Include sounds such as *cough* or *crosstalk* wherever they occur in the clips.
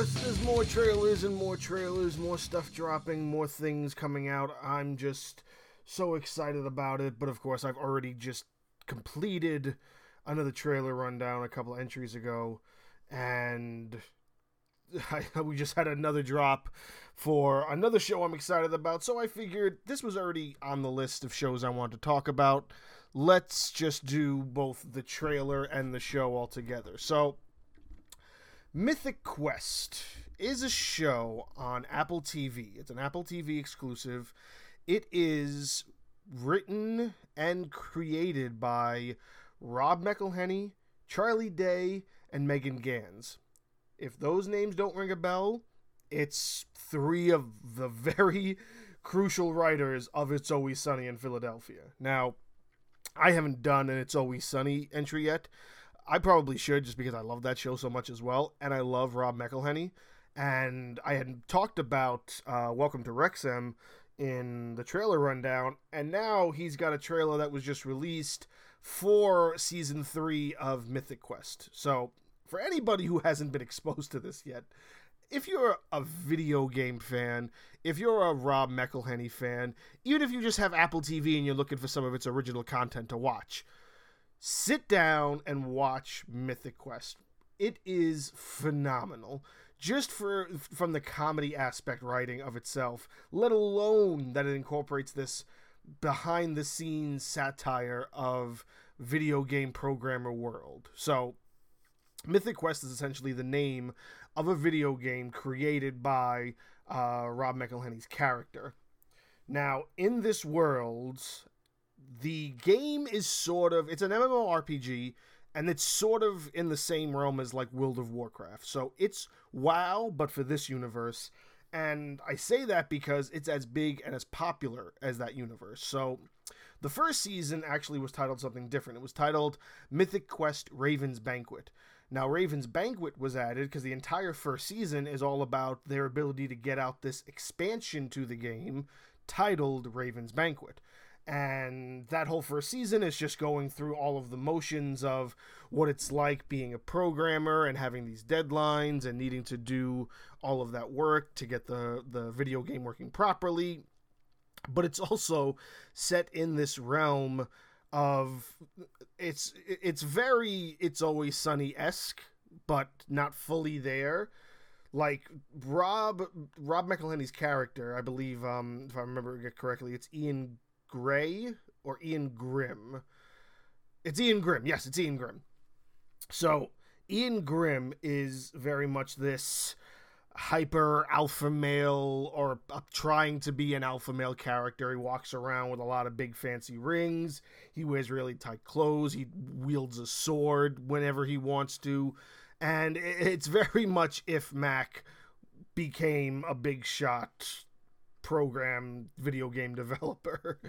course, there's more trailers and more trailers, more stuff dropping, more things coming out. I'm just so excited about it. But of course, I've already just completed another trailer rundown a couple entries ago, and *laughs* I, we just had another drop for another show I'm excited about. So I figured this was already on the list of shows I want to talk about. Let's just do both the trailer and the show all together. So, Mythic Quest is a show on Apple TV. It's an Apple TV exclusive. It is written and created by Rob McElhenney, Charlie Day, and Megan Ganz. If those names don't ring a bell, it's three of the *laughs* very crucial writers of It's Always Sunny in Philadelphia. Now, I haven't done an It's Always Sunny entry yet. I probably should just because I love that show so much as well, and I love Rob McElhenney. And I had talked about uh, Welcome to Wrexham in the trailer rundown, and now he's got a trailer that was just released for season three of Mythic Quest. So, for anybody who hasn't been *laughs* exposed to this yet, if you're a video game fan, if you're a Rob McElhenney fan, even if you just have Apple TV and you're looking for some of its original content to watch, sit down and watch Mythic Quest. It is phenomenal. Just for from the comedy aspect writing of itself, let alone that it incorporates this behind the scenes satire of video game programmer world. So Mythic Quest is essentially the name of a video game created by uh, Rob McElhenney's character. Now, in this world, the game is sort of it's an MMORPG and it's sort of in the same realm as like World of Warcraft. So it's WoW, but for this universe. And I say that because it's as big and as popular as that universe. So the first season actually was titled something different. It was titled Mythic Quest Raven's Banquet. Now, Raven's Banquet was added because the entire first season is all about their ability to get out this expansion to the game titled Raven's Banquet and that whole first season is just going through all of the motions of what it's like being a programmer and having these deadlines and needing to do all of that work to get the the video game working properly. But it's also set in this realm of it's it's very it's always sunny-esque but not fully there. Like rob rob mcelhenney's character i believe um if i remember correctly it's ian Gray or Ian Grimm. It's Ian Grimm. Yes, it's Ian Grimm. So Ian Grimm is very much this hyper alpha male or trying to be an alpha male character. He walks around with a lot of big fancy rings. He wears really tight clothes. He wields a sword whenever he wants to. And it's very much if Mac became a big shot program video game *laughs* developer.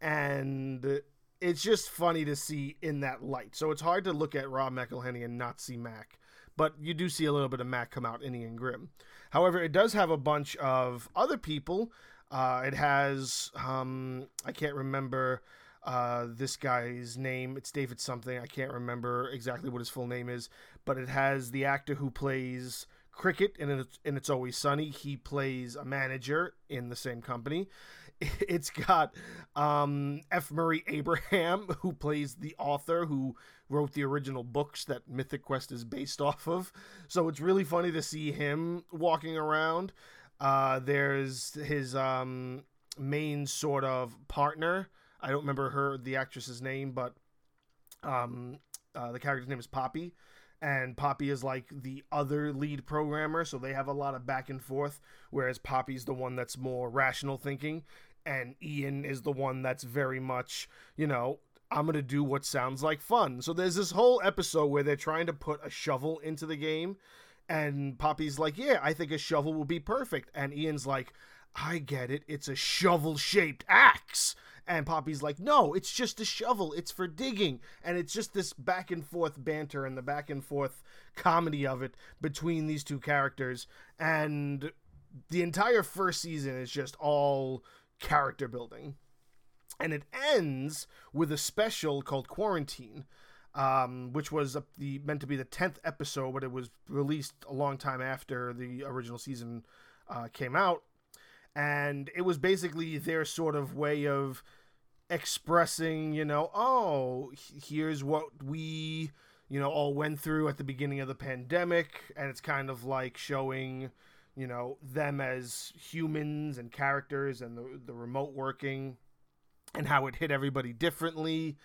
And it's just funny to see in that light. So it's hard to look at rob mcelhenney and not see mac but you do see a little bit of mac come out in ian grimm. However it does have a bunch of other people. Uh, it has um, i can't remember uh, this guy's name. It's david something. I can't remember exactly what his full name is but it has the actor who plays Cricket and it's, and it's Always Sunny. He plays a manager in the same company. *laughs* It's got um, F. Murray Abraham, *laughs* who plays the author who wrote the original books that Mythic Quest is based off of. So it's really funny to see him walking around. Uh, there's his um, main sort of partner. I don't remember her, the actress's name, but um, uh, the character's name is Poppy and Poppy is like the other lead programmer, so they have a lot of back and forth. Whereas Poppy's the one that's more rational thinking, and Ian is the one that's very much, you know, I'm gonna do what sounds like fun. So there's this whole episode where they're trying to put a shovel into the game, and Poppy's like, "Yeah, I think a shovel will be perfect," and Ian's like, "I get it. It's a shovel-shaped axe." And Poppy's like, no, it's just a shovel. It's for digging. And it's just this back and forth banter and the back and forth comedy of it between these two characters. And the entire first season is just all character building. And it ends with a special called Quarantine. um, which was the meant to be the tenth episode, but it was released a long time after the original season uh, came out, and it was basically their sort of way of expressing, you know, oh, here's what we, you know, all went through at the beginning of the pandemic, and it's kind of like showing, you know, them as humans and characters and the the remote working and how it hit everybody differently.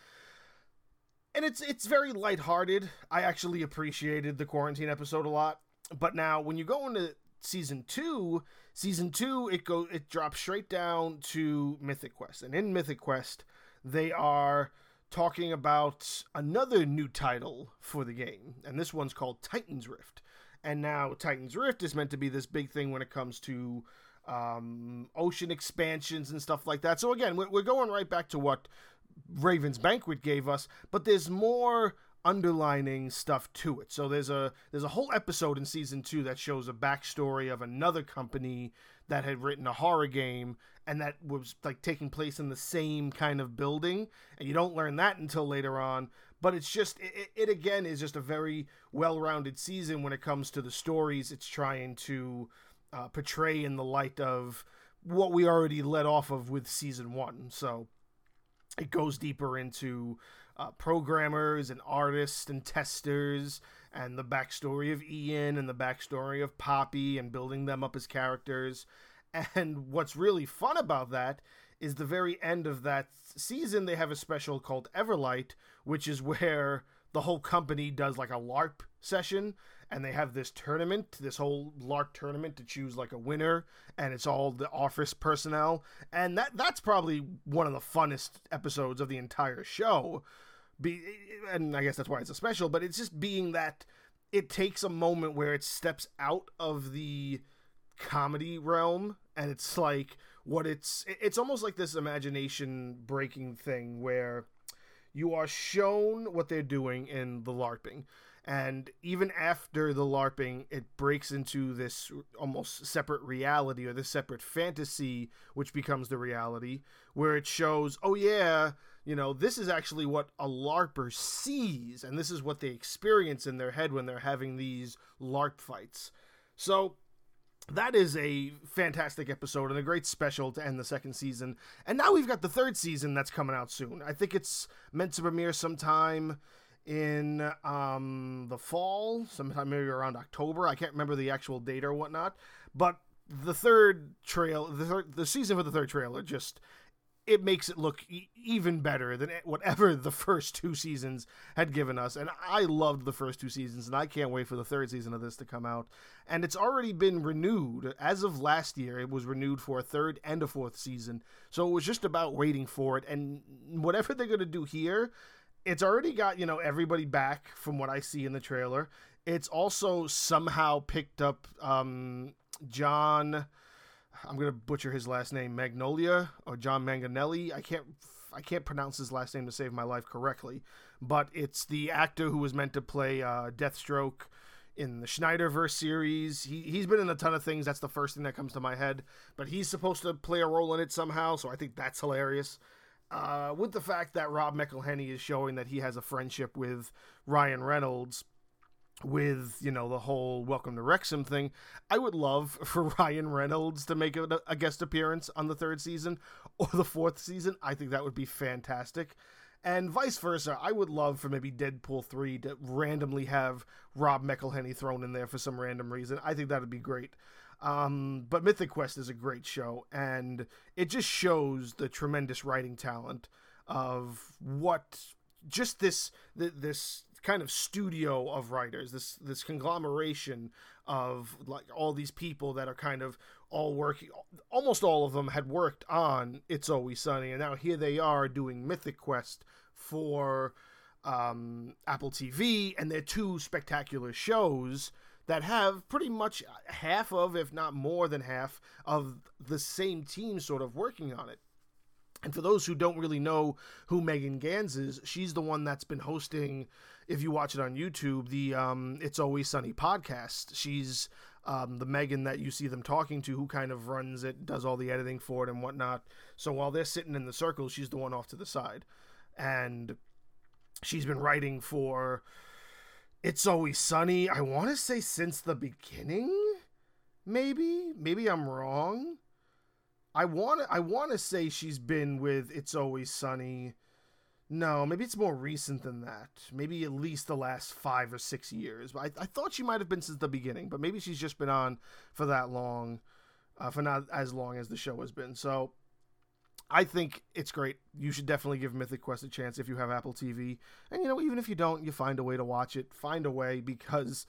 And it's it's very lighthearted. I actually appreciated the quarantine episode a lot. But now when you go into season 2, season 2 it go it drops straight down to Mythic Quest. And in Mythic Quest, they are talking about another new title for the game. And this one's called Titan's Rift. And now Titan's Rift is meant to be this big thing when it comes to um, ocean expansions and stuff like that. So again, we're going right back to what Raven's Banquet gave us, but there's more underlining stuff to it. So there's a there's a whole episode in season 2 that shows a backstory of another company that had written a horror game and that was like taking place in the same kind of building and you don't learn that until later on but it's just it, it again is just a very well-rounded season when it comes to the stories it's trying to uh, portray in the light of what we already let off of with season one. So it goes deeper into uh, programmers and artists and testers and the backstory of Ian and the backstory of Poppy and building them up as characters. And what's really fun about that is the very end of that season, they have a special called Everlight, which is where the whole company does like a LARP session and they have this tournament, this whole LARP tournament to choose like a winner, and it's all the office personnel, and that that's probably one of the funnest episodes of the entire show. Be and I guess that's why it's a special, but it's just being that it takes a moment where it steps out of the comedy realm and it's like what it's it's almost like this imagination breaking thing where you are shown what they're doing in the larping and even after the larping it breaks into this almost separate reality or this separate fantasy which becomes the reality where it shows oh yeah you know this is actually what a larper sees and this is what they experience in their head when they're having these larp fights so that is a fantastic episode and a great special to end the second season. And now we've got the third season that's coming out soon. I think it's meant to premiere sometime in um, the fall, sometime maybe around October. I can't remember the actual date or whatnot, but the third trail, the the season for the third trailer just it makes it look e- even better than whatever *laughs* the first two seasons had given us. And I loved the first two seasons, and I can't wait for the third season of this to come out. And it's already been renewed. As of last year, it was renewed for a third and a fourth season. So it was just about waiting for it. And whatever they're going to do here, it's already got you know everybody back from what I see in the trailer. It's also somehow picked up um, John. I'm gonna butcher his last name, Magnolia or John Manganelli. I can't I can't pronounce his last name to save my life correctly, but it's the actor who was meant to play uh, Deathstroke in the Snyderverse series. He he's been in a ton of things. That's the first thing that comes to my head. But he's supposed to play a role in it somehow, so I think that's hilarious uh, with the fact that Rob McElhenney is showing that he has a friendship with Ryan Reynolds, with you know the whole Welcome to Wrexham thing, I would love *laughs* for Ryan Reynolds to make a, a guest appearance on the third season *laughs* or the fourth season. I think that would be fantastic. And vice versa, I would love for maybe Deadpool 3 to randomly have Rob McElhenney thrown in there for some random reason. I think that would be great. Um, but Mythic Quest is a great show, and it just shows the tremendous writing talent of what just this this kind of studio of writers, this this conglomeration of like all these people that are kind of all working. Almost all of them had worked on It's Always Sunny, and now here they are doing Mythic Quest for um, Apple TV, and they're two spectacular shows that have pretty much half of, if not more than half, of the same team sort of working on it. And for those who don't really know who Megan Ganz is, she's the one that's been hosting, if you watch it on YouTube, the um, It's Always Sunny podcast. She's um, the Megan that you see them talking to, who kind of runs it, does all the editing for it and whatnot. So while they're sitting in the circle, she's the one off to the side. And she's been writing for It's Always Sunny. I want to say since the beginning. Maybe, maybe I'm wrong. I want I want to say she's been with It's Always Sunny. No, maybe it's more recent than that. Maybe at least the last five or six years. But I, I thought she might have been since the beginning. But maybe she's just been on for that long, uh, for not as long as the show has been. So I think it's great. You should definitely give Mythic Quest a chance if you have Apple TV. And you know, even if you don't, you find a way to watch it. Find a way because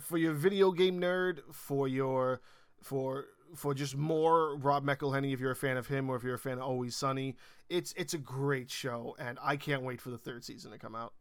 for your video game nerd, for your for for just more Rob McElhenney if you're a fan of him or if you're a fan of Always Sunny. It's it's a great show and I can't wait for the third season to come out.